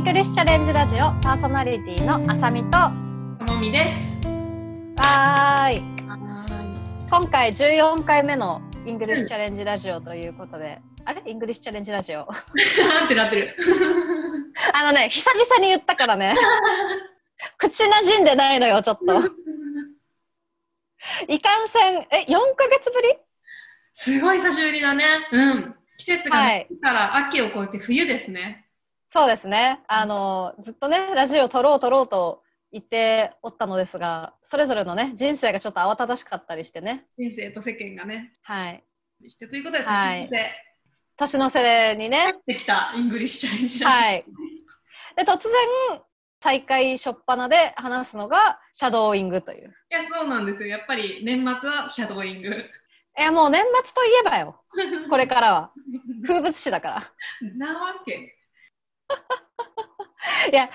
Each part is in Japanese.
ングリッシュチャレンジラジオパーソナリティのあさみとわともみです。ーいは今回14回目の English Challenge Radio ということで、あれ？ English Challenge Radio？ーい。なんてなってる。あのね久々に言ったからね 口なじんでないのよちょっと いかんせんえ4ヶ月ぶり？すごい久しぶりだね。うん。季節がはい夏から秋を越えて冬ですね。そうですねあのずっとねラジオ撮ろう撮ろうと言っておったのですがそれぞれのね人生がちょっと慌ただしかったりしてね人生と世間がね。はいしてということで、はい年の瀬年の瀬にね帰ってきた English Challenge。はい。で、突然、再開初っ端で話すのが、シャドーイングという。いや、そうなんですよ。やっぱり年末はシャドーイング。いや、もう年末といえばよ。これからは。風物詩だから。なわけ。いや、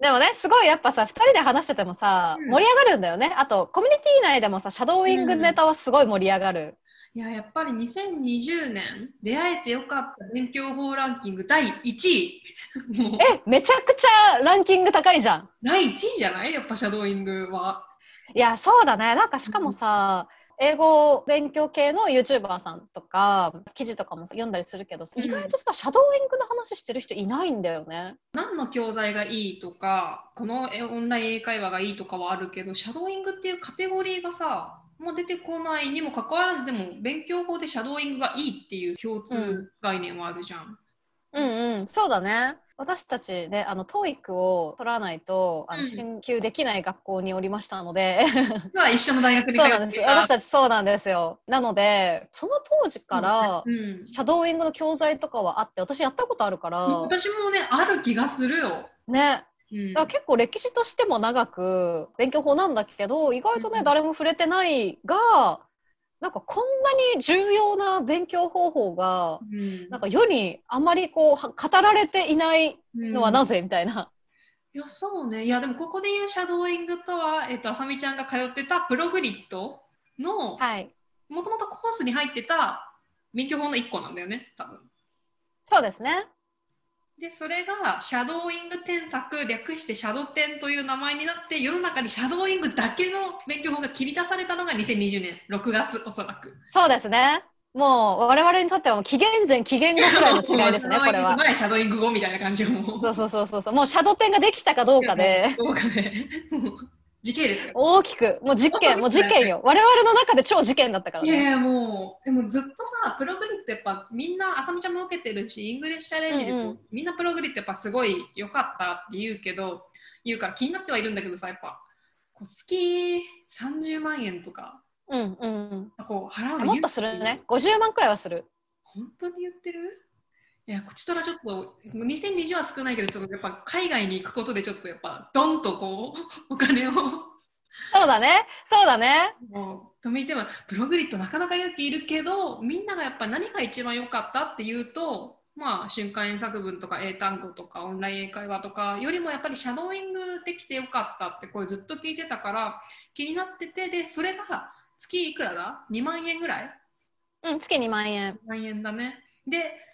でもね、すごいやっぱさ、二人で話しててもさ、うん盛り上がるんだよね。あと、コミュニティ内でもさ、シャドーイングネタはすごい盛り上がる。いや、やっぱり2020年、出会えてよかった勉強法ランキング第1位。え、めちゃくちゃランキング高いじゃん。第1位じゃない？やっぱシャドーイングは。いや、そうだね。なんかしかもさ、英語勉強系の YouTuber さんとか、記事とかも読んだりするけど、うん意外とさ、シャドーイングの話してる人いないんだよね。何の教材がいいとかこのえオンライン英会話がいいとかはあるけどシャドーイングっていうカテゴリーがさもう出てこないにもかかわらずでも勉強法でシャドーイングがいいっていう共通概念はあるじゃん。うんうん、そうだね。私たちね、あの、TOEIC を取らないと、あの、うん。進級できない学校におりましたので、実は一緒の大学でそうなんです。通っていた私たちそうなんですよ。なので、その当時からう、ん。シャドーイングの教材とかはあって、私やったことあるから、私もねある気がするよ。ね、うん。だ結構歴史としても長く勉強法なんだけど意外とね、うん。誰も触れてないがなんかこんなに重要な勉強方法がうんなんか世にあまりこうは語られていないのはなぜ、みたいな。いやそうねいやでもここで言うシャドーイングとは、えっとあさみちゃんが通ってたプログリッドのはいもともとコースに入ってた勉強法の1個なんだよね多分。そうですね。でそれがシャドーイング添削略してシャドテンという名前になって世の中にシャドーイングだけの勉強法が切り出されたのが2020年6月おそらく。そうですね。もう我々にとってはもう紀元前紀元後くらいの違いですね、これは。前シャドーイング後みたいな感じをもう。そうそうそうそう。もうシャドテンができたかどうかで、どうかで。時系列よ。大きく、もう事件、もう事件よ。我々の中で超事件だったからね。いやいやもうでもずっとさプログリットやっぱみんなあさみちゃんも受けてるし English Challenge でも、うんうんみんなプログリットやっぱすごい良かったって言うけど言うから気になってはいるんだけどさやっぱこう月30万円とかうんうんこう払うのうん。もっとするね。50万くらいはする。本当に言ってる？いやこちとらちょっと2020は少ないけどちょっとやっぱ海外に行くことでちょっとやっぱドンとこう お金をそうだね。そうだね。もう止めてもプログリッドなかなか勇気いるけどみんながやっぱ何が一番良かったっていうとまあ瞬間英作文とか英単語とかオンライン英会話とかよりもやっぱりシャドーイングできてよかったってこれずっと聞いてたから気になっててでそれが月いくらだ？2万円ぐらい？うん、月2万円。2万円だねで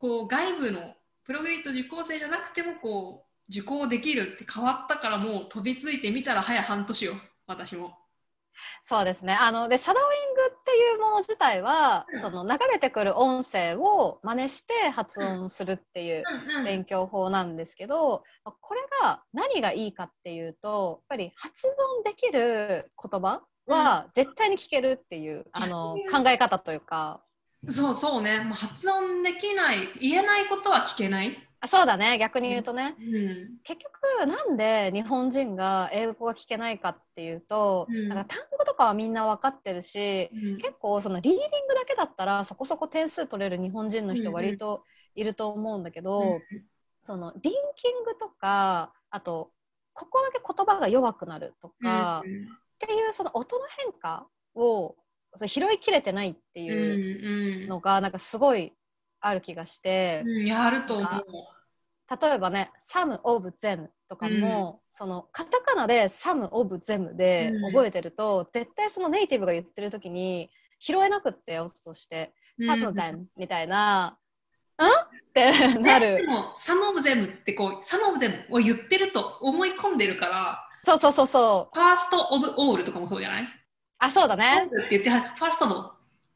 こう外部のプログリッド受講生じゃなくてもこう受講できるって変わったからもう飛びついてみたら早半年よ私も。そうですね。あの、で、シャドーイングっていうもの自体は、うん。その流れてくる音声を真似して発音するっていううんうん勉強法なんですけど、これが何がいいかっていうと、やっぱり発音できる言葉は絶対に聞けるっていう、あの考え方というか、そうそうね、発音できない、言えないことは聞けない。あそうだね、逆に言うとね。うん、結局なんで日本人が英語が聞けないかっていうと、うん。なんか単語とかはみんな分かってるし、結構そのリーディングだけだったらそこそこ点数取れる日本人の人うんうん割といると思うんだけど、うんそのリンキングとかあとここだけ言葉が弱くなるとか、っていうその音の変化を拾いきれてないってうんいううんのがなんかすごいある気がして、うん、やると思う。例えばね「some of them」とかも、そのカタカナで「some of them」でうん。覚えてると、絶対そのネイティブが言ってる時に拾えなくって音として「some of them」みたいなってなる。でも、サムオブゼムってこう、サムオブゼムを言ってると思い込んでるから、そうそうそうそう。ファーストオブオールとかもそうじゃない？あ、そうだね。って言って、ファーストオ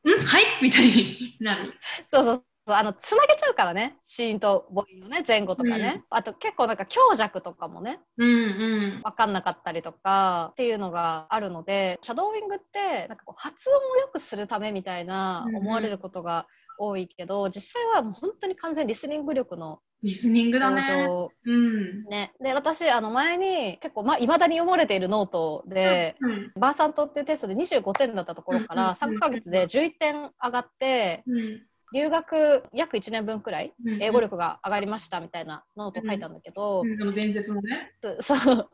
ブ、ん？はい？みたいになる。そうそう。あの、つなげちゃうからね。シーンと母音のね、前後とかね。あと結構なんか強弱とかもね、うんうん。わかんなかったりとかっていうのがあるので、シャドーイングって、なんかこう発音を良くするためみたいなうんうん思われることが多いけど、実際はもう本当に完全にリスニング力のリスニングだ向ね。上うん。ね。で、私、あの前に結構、まあ、未だに読まれているノートで、うん VERSANT っていうテストで25点だったところかうんうんら3ヶ月で11点上がって、うん。留学約1年分くらいうん英語力が上がりましたみたいなノートを書いたんだけど、うん、あの伝説のね。そその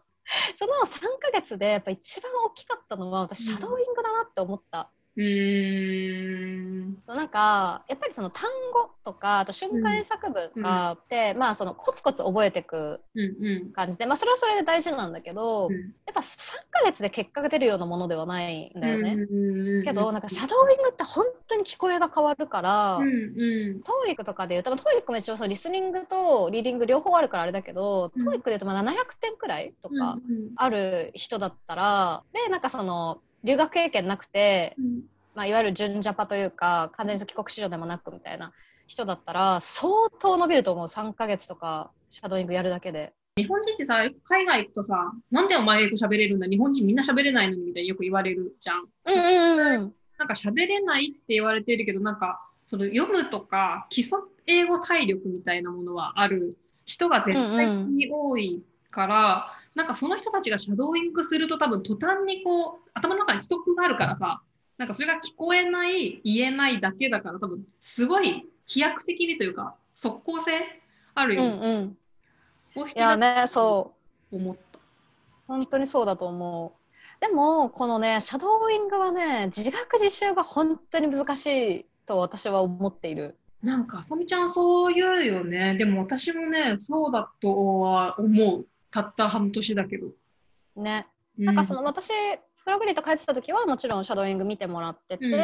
その3ヶ月でやっぱ一番大きかったのは私シャドーイングだなって思った。うーん。なんかやっぱりその単語とかあと瞬間作文があって、まあそのコツコツ覚えていくうんうん。感じで、まあ、それはそれで大事なんだけど、うんやっぱ3ヶ月で結果が出るようなものではないんだよね。うんけどなんかシャドーイングって本当に聞こえが変わるから、うんうん。 TOEIC とかで言うと、まあ TOEIC も一応そのリスニングとリーディング両方あるからあれだけど、うんトーイックで言うとまあ700点くらいとかうんある人だったら、でなんかその留学経験なくて、うん。まあ、いわゆる純ジャパというか完全に帰国子女でもなくみたいな人だったら相当伸びると思う。3ヶ月とかシャドーイングやるだけで。日本人ってさ、海外行くとさ、なんでお前英語喋れるんだ？日本人みんな喋れないのにみたいによく言われるじゃん。うんうんうんなんか喋れないって言われてるけど、なんかその読むとか基礎英語体力みたいなものはある人が絶対に多いから、なんかその人たちがシャドーイングすると多分途端にこう頭の中にストックがあるからさ、なんかそれが聞こえない、言えないだけだから多分すごい飛躍的にというか即効性あるうんよ、うんこういやねそう思った。本当にそうだと思う。でも、このね、シャドーイングはね、自学自習が本当に難しいと私は思っている。なんか、あさみちゃんそう言うよね。でも私もね、そうだとは思う。たった半年だけど。ね。うなんかその私、プログリッド書いてた時はもちろんシャドーイング見てもらってて、うんうん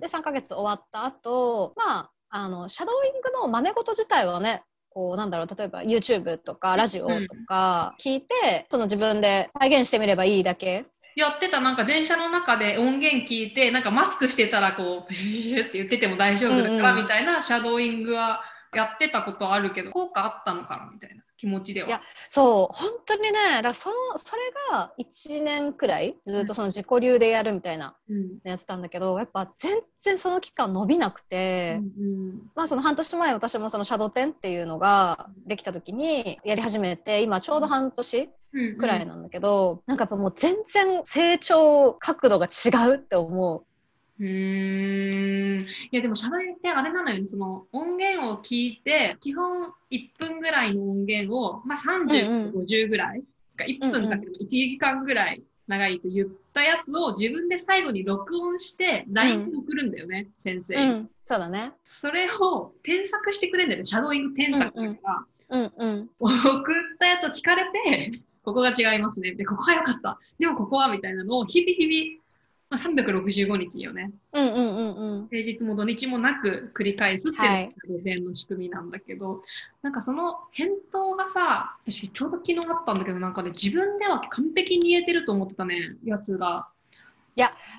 で、3ヶ月終わった後、まあ、あの、シャドーイングの真似事自体はね、こうなんだろう例えば YouTube とかラジオとか聞いて、その自分で再現してみればいいだけ。やってた、なんか電車の中で音源聞いて、なんかマスクしてたらこう、ブシュって言ってても大丈夫だからうんうん。みたいなシャドーイングはやってたことあるけど、効果あったのかなみたいな気持ちでは。いやそう本当にねだからそのそれが1年くらいずっとその自己流でやるみたいなうんやってたんだけどやっぱ全然その期間伸びなくて、うんまあその半年前私もそのシャドウ10っていうのができた時にやり始めて今ちょうど半年うんくらいなんだけど、なんかやっぱもう全然成長角度が違うって思う。うー。んいやでもシャドーイングってあれなのよね。その音源を聞いて基本1分ぐらいの音源を、まあ、30、うんうん。50ぐらい。が1分だけど1時間ぐらい長いと言ったやつを自分で最後に録音して LINE で送るんだよね、先生、うん、そうだね。それを添削してくれるんだよね。シャドーイング添削だから、うんうん。送ったやつを聞かれてここが違いますね。でここが良かった。でもここはみたいなのを日々日々、まあ、365日よねうんうんうんうん。平日も土日もなく繰り返すっていうのがはい午前の仕組みなんだけど、なんかその返答がさ私ちょうど昨日あったんだけどなんかね自分では完璧に言えてると思ってたねやつが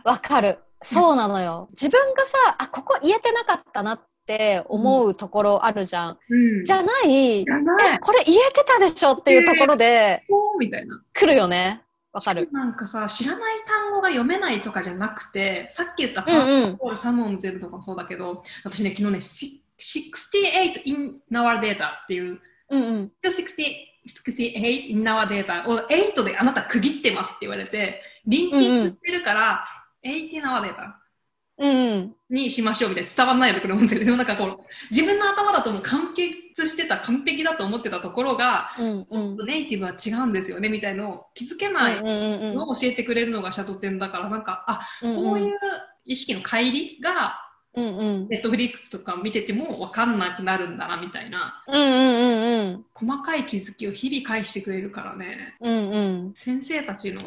わかる。そうなのよ。自分がさ、あ、ここ言えてなかったなって思うところあるじゃん。うんじゃない、じゃないえ、これ言えてたでしょっていうところでこうみたいな来るよね。わかる。なんかさ知らない単語が読めないとかじゃなくてさっき言ったフーストコール、サモンゼルとかもそうだけど私ね昨日ねし68 in our data っていううんうん。68 in our data を8であなた区切ってますって言われて、リンキングしてるから、8 in our data。にしましょうみたいな伝わんないのこれ音声で。でもなんかこう、自分の頭だともう完結してた、完璧だと思ってたところが、うんうん。ネイティブは違うんですよねみたいのを気づけないのを教えてくれるのがシャドウテンだから、なんか、あ、うんうん。こういう意識の乖離が。ネットフリックスとか見てても分かんなくなるんだなみたいな、うんうんうんうん。細かい気づきを日々返してくれるからね。うんうん。先生たちの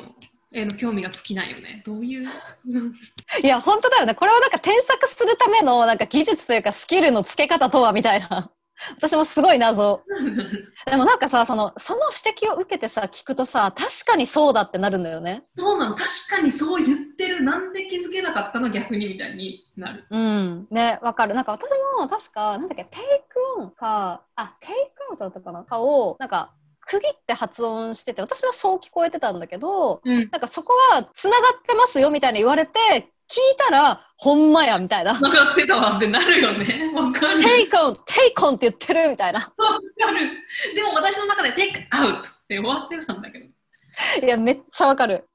への興味が尽きないよね。どういう？う んいや、本当だよね。これはなんか添削するためのなんか技術というかスキルのつけ方とはみたいな。私もすごい謎。でもなんかさ、その、その指摘を受けてさ、聞くとさ、確かにそうだってなるんだよね。そうなの確かにそう言ってるなんで気づけなかったの？逆にみたいになるうん。ね、わかる。なんか私も確か、なんだっけ、テイクオンか、あ、テイクアウトだったかな？かを、なんか、区切って発音してて、私はそう聞こえてたんだけど、うんなんかそこは繋がってますよみたいに言われて、聞いたら、ほんまやみたいな。分かってたわってなるよね わかるテイクオン、 take on って言ってるみたいな。わかるでも私の中で take out って終わってたんだけどいや、めっちゃわかる。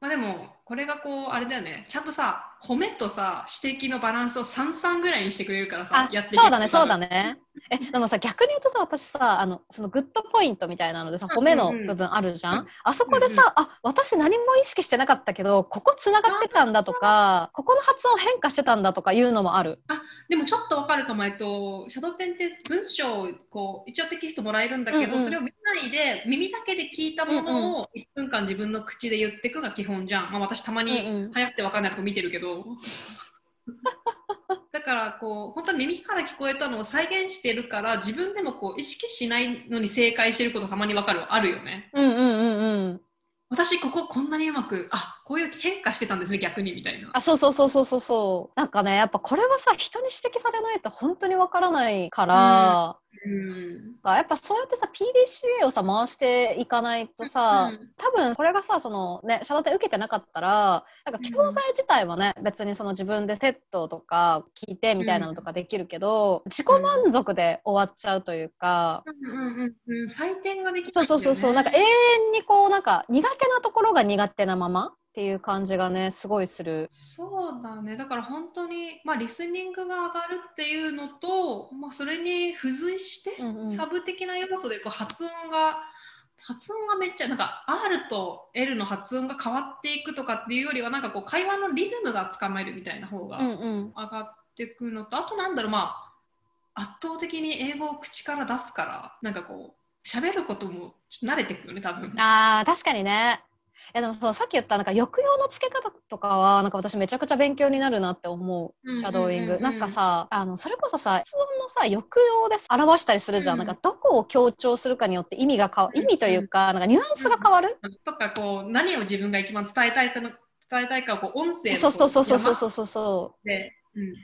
まあでもこれがこうあれだよねちゃんとさ褒めとさ指摘のバランスを33ぐらいにしてくれるからさあやってそうだね、そうだね。え、でもさ、逆に言うとさ、私さ、あの、その good point みたいなのでさ、うん褒めの部分あるじゃん？うんあそこでうんさ、あ、私何も意識してなかったけど、ここ繋がってたんだとか、ここの発音変化してたんだとかいうのもある。でもちょっとわかるかも、えっと、シャドウテンって文章をこう一応テキストもらえるんだけど、うんうんそれを見ないで耳だけで聞いたものを1分間自分の口で言っていくが基本じゃん。まあ、私たまうんにうん早くてわかんないとこ見てるけど。だからこう本当に耳から聞こえたのを再現してるから自分でもこう意識しないのに正解してることたまにわかるあるよね。うんうんうんうん。私こここんなにうまくあこういう変化してたんですね逆にみたいな。あ、そうそうそうそうそうそう。なんかね、やっぱこれはさ、人に指摘されないと本当にわからないから、うん。やっぱそうやってさ PDCA をさ回していかないとさ、うん。多分これがさそのねシャドウテン受けてなかったらなんか教材自体はね、別にその自分でセットとか聞いてみたいなのとかできるけど、自己満足で終わっちゃうというか、うんうんうんうん。採点ができね。そうそうそうそう。なんか永遠にこうなんか苦手なところが苦手なままっていう感じがねすごいする。そうだねだから本当に、まあ、リスニングが上がるっていうのと、まあ、それに付随して、うんうんサブ的な要素でこう発音が発音がめっちゃなんか R と L の発音が変わっていくとかっていうよりはなんかこう会話のリズムがつかめるみたいな方がうんうん上がっていくのと、あとなんだろうまあ圧倒的に英語を口から出すからなんかこう喋ることも慣れてくよね多分。あー確かにね。いやでもそうさっき言ったなんか抑揚のつけ方とかはなんか私めちゃくちゃ勉強になるなって思うんうシャドーイング、うんうんうんなんかさあのそれこそさ発音のさ抑揚で表したりするじゃん、うん。なんかどこを強調するかによって意味が変わうん意味というかなんかニュアンスが変わる、とかこう何を自分が一番伝えたいかの伝えたいかをこう音声のそうそうそうそうそううそうそうそうで、うん。うん。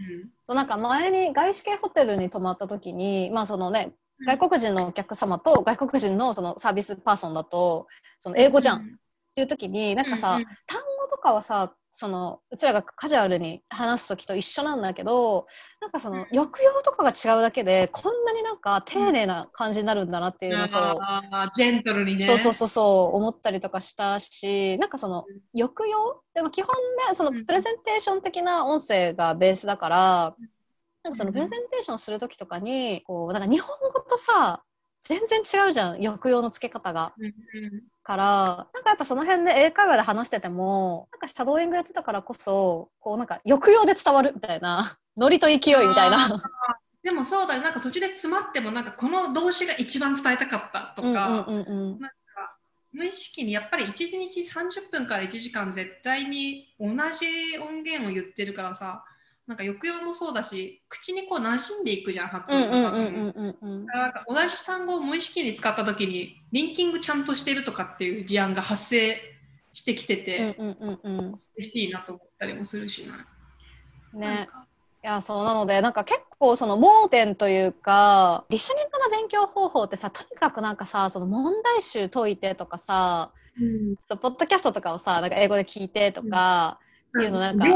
そうなん。か前に外資系ホテルに泊まった時にまあそのね外国人のお客様と外国人のそのサービスパーソンだとその英語じゃん、っていう時になんかさ、うんうん。単語とかはさそのうちらがカジュアルに話す時と一緒なんだけどなんかその抑揚とかが違うだけでこんなになんか丁寧な感じになるんだなっていうのをそう,、ジェントルにね。そうそうそうそう思ったりとかしたしなんかその抑揚？でも基本ねそのうんプレゼンテーション的な音声がベースだからなんかそのうんプレゼンテーションする時とかにこうなんか日本語とさ全然違うじゃん抑揚のつけ方が。うんうんからなんかやっぱその辺で英会話で話しててもなんかシャドーイングやってたからこそこうなんか抑揚で伝わるみたいな ノリと勢いみたいな。でもそうだね、なんか途中で詰まっても、なんかこの動詞が一番伝えたかったとか、うんうんうんうん。無意識にやっぱり1日30分から1時間絶対に同じ音源を言ってるからさ、なんか抑揚もそうだし、口にこう馴染んでいくじゃん、発うん音が多分。うんうんうんうん。だか同じ単語を無意識に使った時にリンキングちゃんとしてるとかっていう事案が発生してきてて、うんうんうんうん。嬉しいなと思ったりもするしな。ね。か。いやそうなのでなんか結構その盲点というかリスニングの勉強方法ってさとにかくなんかさその問題集解いてとかさそうポッドキャストとかをさなんか英語で聞いてとか、いうのなんか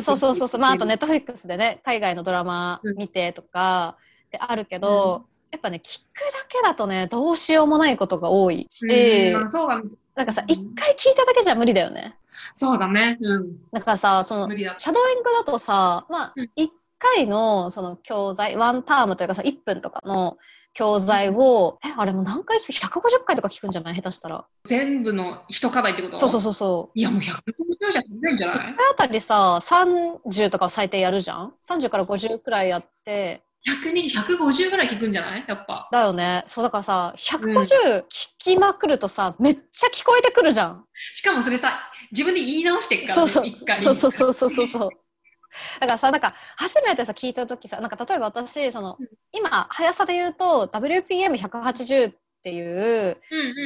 そうそうそうそう、まあ、あとネットトフリックスでね海外のドラマ見てとかってあるけど、やっぱね聞くだけだとねどうしようもないことが多いし、うん、そうだね。なんかさうん一回聞いただけじゃ無理だよねそうだね。うん。だからさその。シャドーイングだとさまあうん1回のその教材ワンタームというかさ1分とかの教材を、えあれもう何回聞く？150回とか聞くんじゃない？下手したら。全部の一課題ってこと？そうそうそうそう。いや、もう150じゃないんじゃない？1回あたりさ30とか最低やるじゃん？30から50くらいやって ?120、150ぐらい聞くんじゃない？やっぱ。だよね。そうだからさ150聞きまくるとさ、めっちゃ聞こえてくるじゃん。しかもそれさ、自分で言い直してっから、そうそう。一回。そうそうそうそうそうだからさ、なんか初めてさ聞いた時さ、なんか例えば私、その、今、速さで言うと WPM180 っていう、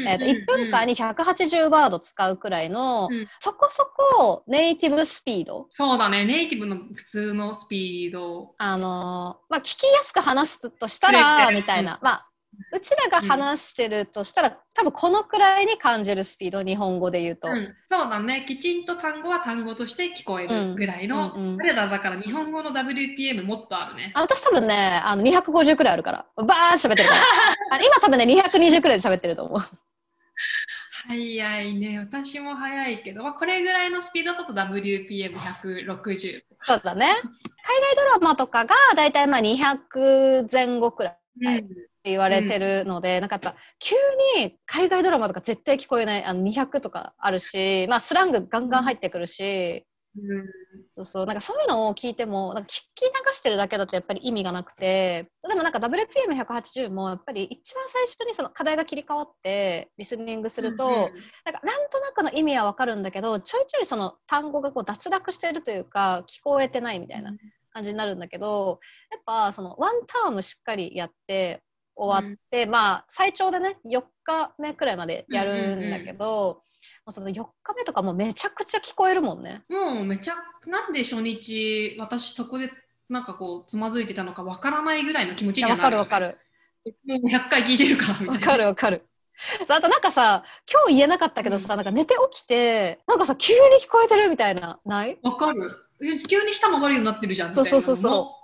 えー、と1分間に180ワード使うくらいの、うん、そこそこネイティブスピード。そうだね。ネイティブの普通のスピード。あのまあ聞きやすく話すとしたらみたいな、まあうちらが話してるとしたら、うん、多分このくらいに感じるスピード日本語で言うと、うん、そうだね。きちんと単語は単語として聞こえるぐらいの、うんうん。うん、彼らだから日本語の WPM もっとあるね。あ私多分ねあの250くらいあるから。バーッ喋ってるから。あ今多分ね220くらいで喋ってると思う。早いね。私も早いけど、まあ、これぐらいのスピードだと WPM160 そうだね。海外ドラマとかがだいたいまあ200前後くらい、うん言われてるので、うん、なんかやっぱ急に海外ドラマとか絶対聞こえないあの200とかあるし、まあ、スラングガンガン入ってくるし、うん、そうそう。なんかそういうのを聞いてもなんか聞き流してるだけだとやっぱり意味がなくて。でもなんか WPM180 もやっぱり一番最初にその課題が切り替わってリスニングすると、うんうん、なんかなんとなくの意味はわかるんだけどちょいちょいその単語がこう脱落してるというか聞こえてないみたいな感じになるんだけどやっぱそのワンタームしっかりやって終わって、うん、まあ最長でね4日目くらいまでやるんだけど、うんうんうん、その4日目とかもめちゃくちゃ聞こえるもんね。もうめちゃなんで初日私そこでなんかこうつまずいてたのかわからないぐらいの気持ちになる、ね、わかるわかる。もう100回聞いてるからみたいな。わかるわかる。あとなんかさ今日言えなかったけどさ、うん、なんか寝て起きてなんかさ急に聞こえてるみたいなない？わかる急に舌も悪いようになってるじゃんそうそうそうそうい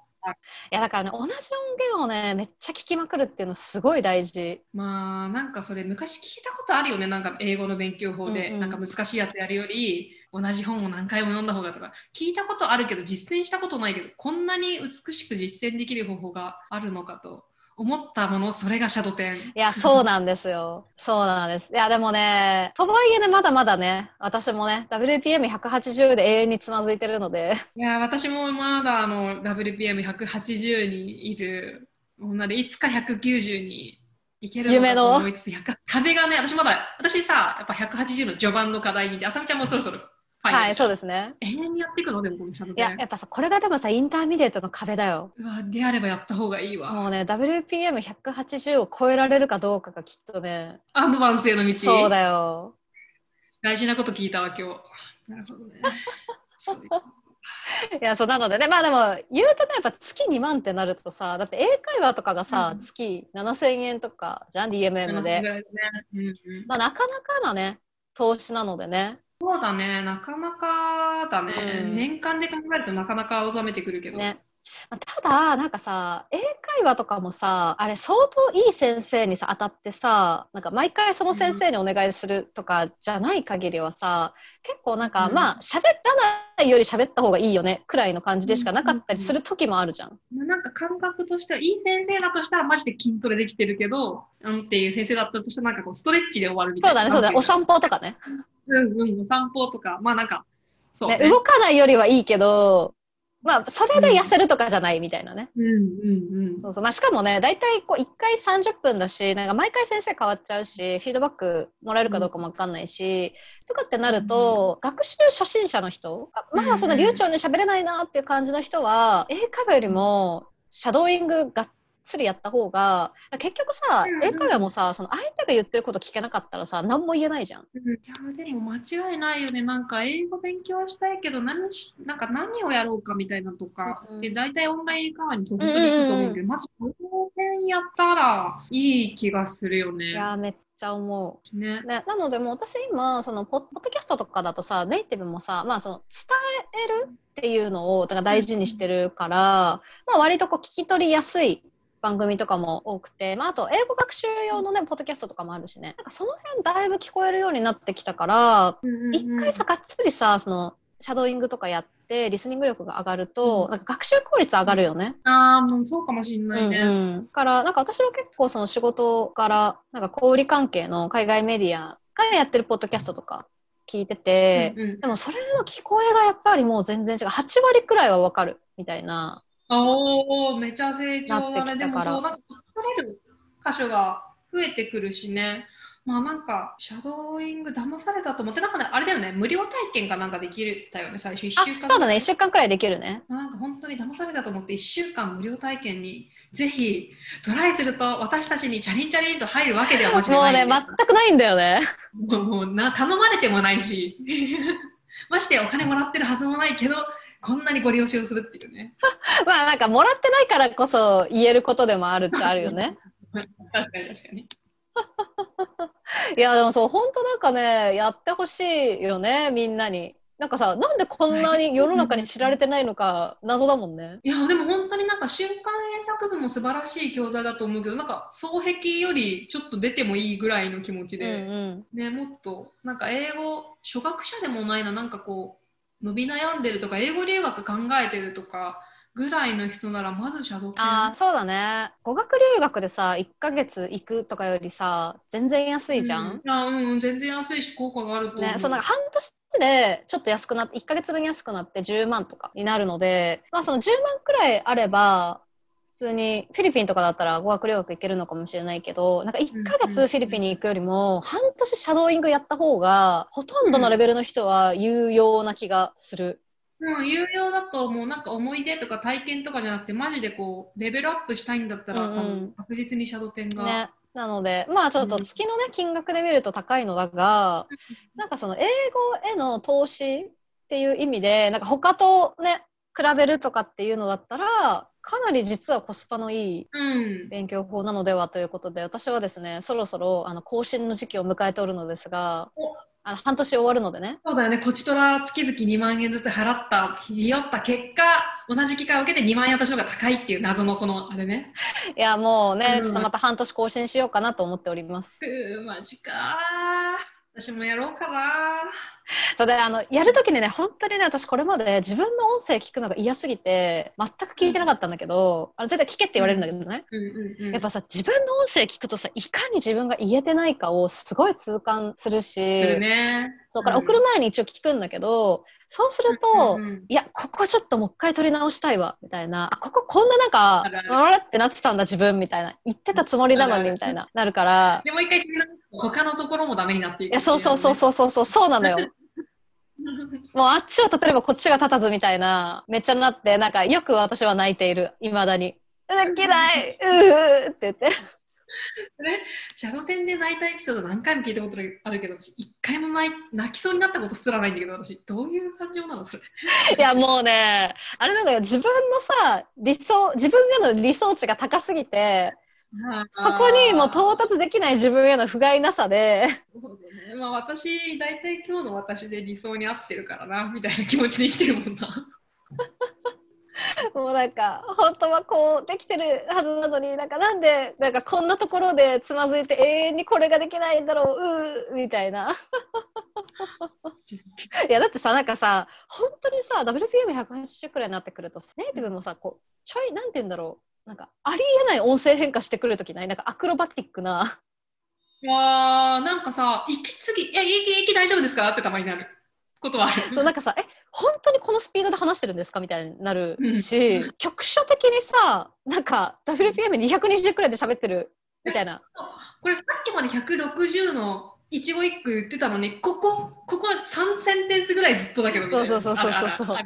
やだからね同じ音源をねめっちゃ聞きまくるっていうのすごい大事。まあなんかそれ昔聞いたことあるよねなんか英語の勉強法で、うんうん、なんか難しいやつやるより同じ本を何回も読んだ方がとか。聞いたことあるけど実践したことないけどこんなに美しく実践できる方法があるのかと思ったもの、それがシャドテン。いや、そうなんですよ。そうなんです。いや、でもね、とはいえね、まだまだね、私もね、WPM180 で永遠につまずいてるので。いや、私もまだあの WPM180 にいる女で、いつか190にいけるのかと思いつつ、壁がね、私まだ、私さ、やっぱ180の序盤の課題にいて、あさみちゃんもそろそろはい、そうですね。永遠にやっていくの？でもこのシャドウいや、やっぱさ、これがでもさ、 intermediate の壁だよ。うわ、であればやった方がいいわ。もうね、WPM180 を超えられるかどうかがきっとね。 advance への道。そうだよ。大事なこと聞いたわ、今日。なるほどね。いやそうなのでねまあでも言うとねやっぱ月2万ってなるとさだって英会話とかがさ、うん、月7000円とかじゃん？DMM で、ねうんうん、まあ、なかなかなね投資なのでねそうだね、なかなかだね、うん、年間で考えるとなかなか青ざめてくるけど。ねただなんかさ英会話とかもさあれ相当いい先生にさ当たってさなんか毎回その先生にお願いするとかじゃない限りはさ、うん、結構なんか、うん、まあ喋らないより喋った方がいいよねくらいの感じでしかなかったりする時もあるじゃん。うん、なんか感覚としてはいい先生だとしたらマジで筋トレできてるけどうんっていう先生だったとしたらなんかこうストレッチで終わるみたいな。そうだねそうだねお散歩とかね。うんうん、お散歩とか、まあなんか、そう、ねね、動かないよりはいいけど、まあ、それで痩せるとかじゃないみたいなね。うんうんうん。そうそう。まあ、しかもね、大体こう、1回30分だし、なんか毎回先生変わっちゃうし、フィードバックもらえるかどうかもわかんないし、うん、とかってなると、うん、学習初心者の人、まだその流暢に喋れないなっていう感じの人は、英会話よりも、シャドーイングがつりやった方が結局さ、うんうん、英会話もさその相手が言ってること聞けなかったらさ何も言えないじゃん。いやでも間違いないよねなんか英語勉強したいけど何しなんか何をやろうかみたいなとか、うん、で大体オンライン英会話にそこに行くと思うけど、うんうん、まずこの辺やったらいい気がするよね。いやめっちゃ思う。ね、ね、なのでも私今そのポッドキャストとかだとさネイティブもさ、まあ、その伝えるっていうのをだから大事にしてるから、まあ、割とこう聞き取りやすい番組とかも多くて、まあ、あと英語学習用のねポッドキャストとかもあるしね。なんかその辺だいぶ聞こえるようになってきたから一、うんうん、回さがっつりさそのシャドーイングとかやってリスニング力が上がると、うん、なんか学習効率上がるよね。ああもうそうかもしれないね。うんうん、からなんか私は結構その仕事からなんか小売関係の海外メディアがやってるポッドキャストとか聞いてて、うんうん、でもそれの聞こえがやっぱりもう全然違う。8割くらいはわかるみたいなおお、めちゃ成長だね。でもそう、なんか、取れる箇所が増えてくるしね。まあなんか、シャドーイング騙されたと思って、なんかね、あれだよね、無料体験かなんかできたよね、最初1週間。そうだね、1週間くらいできるね。なんか本当に騙されたと思って、1週間無料体験にぜひトライすると、私たちにチャリンチャリンと入るわけではマジでない。もうね、全くないんだよね。もうな頼まれてもないし、ましてお金もらってるはずもないけど、こんなにご利用しをするっていうね。まあなんかもらってないからこそ言えることでもあるっちゃあるよね。確かに確かに。いやでもそう本当なんかねやってほしいよねみんなに。なんかさなんでこんなに世の中に知られてないのか謎だもんね。いやでも本当になんか瞬間英作部も素晴らしい教材だと思うけどなんか双璧よりちょっと出てもいいぐらいの気持ちで、うんうん、ねもっとなんか英語初学者でもないななんかこう伸び悩んでるとか英語留学考えてるとかぐらいの人ならまずシャドウああそうだね。語学留学でさ1ヶ月行くとかよりさ全然安いじゃん、うん、あうん全然安いし効果があるとねそうなんか半年でちょっと安くなって1ヶ月分安くなって10万とかになるのでまあその10万くらいあれば普通にフィリピンとかだったら語学留学行けるのかもしれないけどなんか1ヶ月フィリピンに行くよりも半年シャドーイングやった方がほとんどのレベルの人は有用な気がする。うん、有用だと思う。なんか思い出とか体験とかじゃなくてマジでこうレベルアップしたいんだったら、うんうん、多分確実にシャドウ店が、ね、なのでまあちょっと月のね金額で見ると高いのだが、なんかその英語への投資っていう意味でなんか他とね比べるとかっていうのだったらかなり実はコスパのいい勉強法なのではということで、うん、私はですねそろそろあの更新の時期を迎えておるのですがあの半年終わるのでね。そうだよね、こちとら月々2万円ずつ払った、ひよった結果、同じ機会を受けて2万円私の方が高いっていう謎のこのあれね。いや、もうね、うん、ちょっとまた半年更新しようかなと思っております。うー、マジか私もやろうかな。そうであのやるときにね本当にね私これまで自分の音声聞くのが嫌すぎて全く聞いてなかったんだけど、あの絶対聞けって言われるんだけどね、やっぱさ自分の音声聞くとさいかに自分が言えてないかをすごい痛感するしするねそうから送る前に一応聞くんだけど、そうすると、いやここちょっともう一回撮り直したいわみたいな。あこここんななんかあらってなってたんだ自分みたいな。言ってたつもりなのにみたいな。なるから。でもう一回他のところもダメになっていく、ね、いやそうそうそうそうそうそうなのよ。もうあっちを立てればこっちが立たずみたいな、めっちゃなって、なんかよく私は泣いている、いまだに。嫌い、うーって言って。シャドウ店で泣いたエピソード何回も聞いたことあるけど、私、一回も泣泣きそうになったことすらないんだけど、私、どういう感情なのそれ。いや、もうね、あれなのよ、自分のさ、理想、自分への理想値が高すぎて、そこにも到達できない自分への不甲斐なさで。ね。まあ私、大体今日の私で理想に合ってるからな、みたいな気持ちで生きてるもんな。もうなんか本当はこうできてるはずなのになんかなんでなんかこんなところでつまずいて永遠にこれができないんだろううみたいな。いやだってさなんかさ本当にさ WPM180 くらいになってくるとネイティブもさこうちょいなんて言うんだろうなんかありえない音声変化してくるときない？なんかアクロバティックな。わーなんかさ息継ぎ「え息息大丈夫ですか?」ってたまになることはある。そうなんかさ「え本当にこのスピードで話してるんですか?」みたいになるし、うん、局所的にさなんか WPM220 くらいで喋ってるみたいな。これさっきまで160の一語一句言ってたのにここここ3センテンスぐらいずっとだけどそうそうそうそうそうそう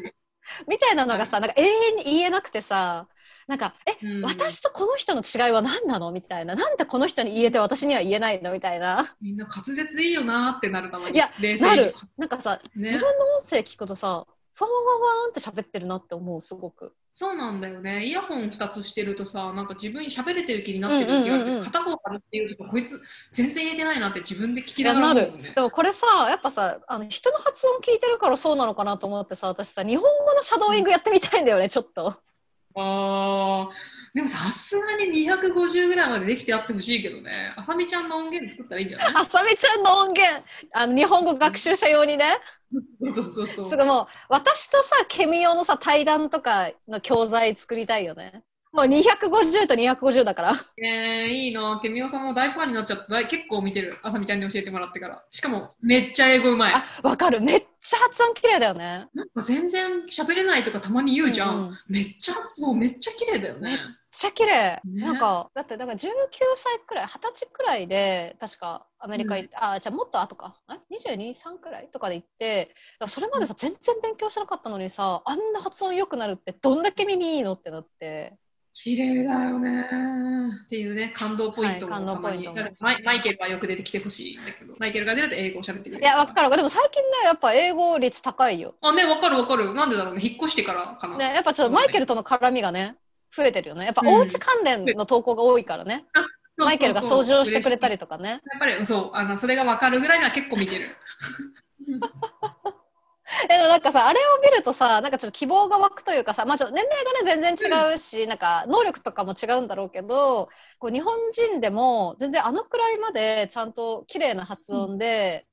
みたいなのがさなんか永遠に言えなくてさなんか、え、うん、私とこの人の違いは何なの？みたいな。なんでこの人に言えて私には言えないの？みたいな。みんな滑舌でいいよなってなるたまに。いや、なる。なんかさ、ね、自分の音声聞くとさ、ファンワワワンって喋ってるなって思う、すごく。そうなんだよね。イヤホン2つしてるとさ、なんか自分喋れてる気になってる時があって、片方からっていうとこいつ全然言えてないなって自分で聞きながら、ね、なる。でもこれさ、やっぱさ、あの人の発音聞いてるからそうなのかなと思ってさ、私さ、日本語のシャドーイングやってみたいんだよね、ちょっと。ああ。でもさすがに250ぐらいまでできてあってほしいけどね。あさみちゃんの音源作ったらいいんじゃない？あさみちゃんの音源あの日本語学習者用にね。そうそうそうすごいもう私とさケミオのさ対談とかの教材作りたいよね。もう250と250だから。えー、いいな。ケミオさんも大ファンになっちゃった。結構見てる。あさみちゃんに教えてもらってから。しかも、めっちゃ英語うまい。あ、わかる。めっちゃ発音綺麗だよね。なんか全然喋れないとかたまに言うじゃん。うんうんめっちゃ発音めっちゃ綺麗だよね。めっちゃ綺麗、ねなんかだってだから19歳くらい20歳くらいで確かアメリカ行って、あじゃあもっと後かえ223くらいとかで行ってそれまでさ、全然勉強してなかったのにさあんな発音良くなるってどんだけ耳いいのってなって綺麗だよね。っていうね、感動ポイントも。たまに、マイマイケルはよく出てきてほしいんだけど、マイケルが出ると英語を喋ってくれる。いやわかる。でも最近ねやっぱ英語率高いよ、あ、ね、わかるわかる。なんでだろうね。引っ越してからかな。ね、やっぱちょっとマイケルとの絡みがね増えてるよね。やっぱお家関連の投稿が多いからね、そうそうそう。マイケルが掃除をしてくれたりとかね。い。やっぱりそうあの、それがわかるぐらいのは結構見てる。え でもなんかさあれを見るとさなんかちょっと希望が湧くというかさ、まあ、ちょっと年齢がね全然違うし、なんか能力とかも違うんだろうけどこう日本人でも全然あのくらいまでちゃんと綺麗な発音で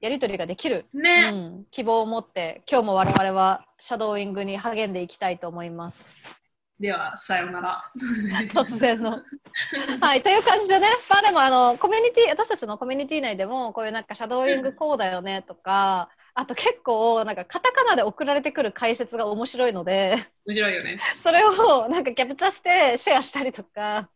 やり取りができる、うね。ん、希望を持って今日も我々はシャドーイングに励んでいきたいと思います。では、さようなら。突然の。はい、という感じでね、まあでもあのコミュニティ私たちのコミュニティ内でもこういうなんかシャドーイングこうだよねとか、あと結構なんかカタカナで送られてくる解説が面白いので、面白いよね。それをなんかキャプチャーしてシェアしたりとか、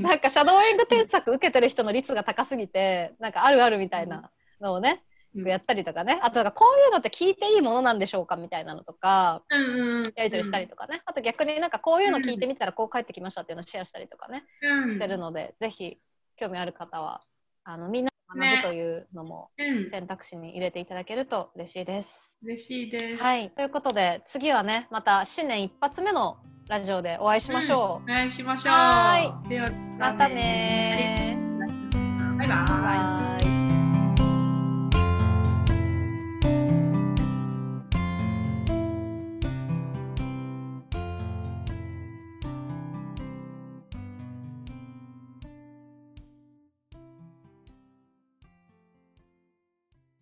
なんかシャドーイング添削受けてる人の率が高すぎて、なんかあるあるみたいなのをね、うん。やったりとかね、あとなんかこういうのって聞いていいものなんでしょうかみたいなのとか、うんうん。やり取りしたりとかね、あと逆になんかこういうの聞いてみたらこう返ってきましたっていうのをシェアしたりとかね、うん。してるので、ぜひ興味ある方はあのみんなで学ぶというのもうん。選択肢に入れていただけると嬉しいです。嬉しいです。はい、ということで次はねまた新年一発目のラジオでお会いしましょお願いしましょう。はでは、う。またねバイ。バイ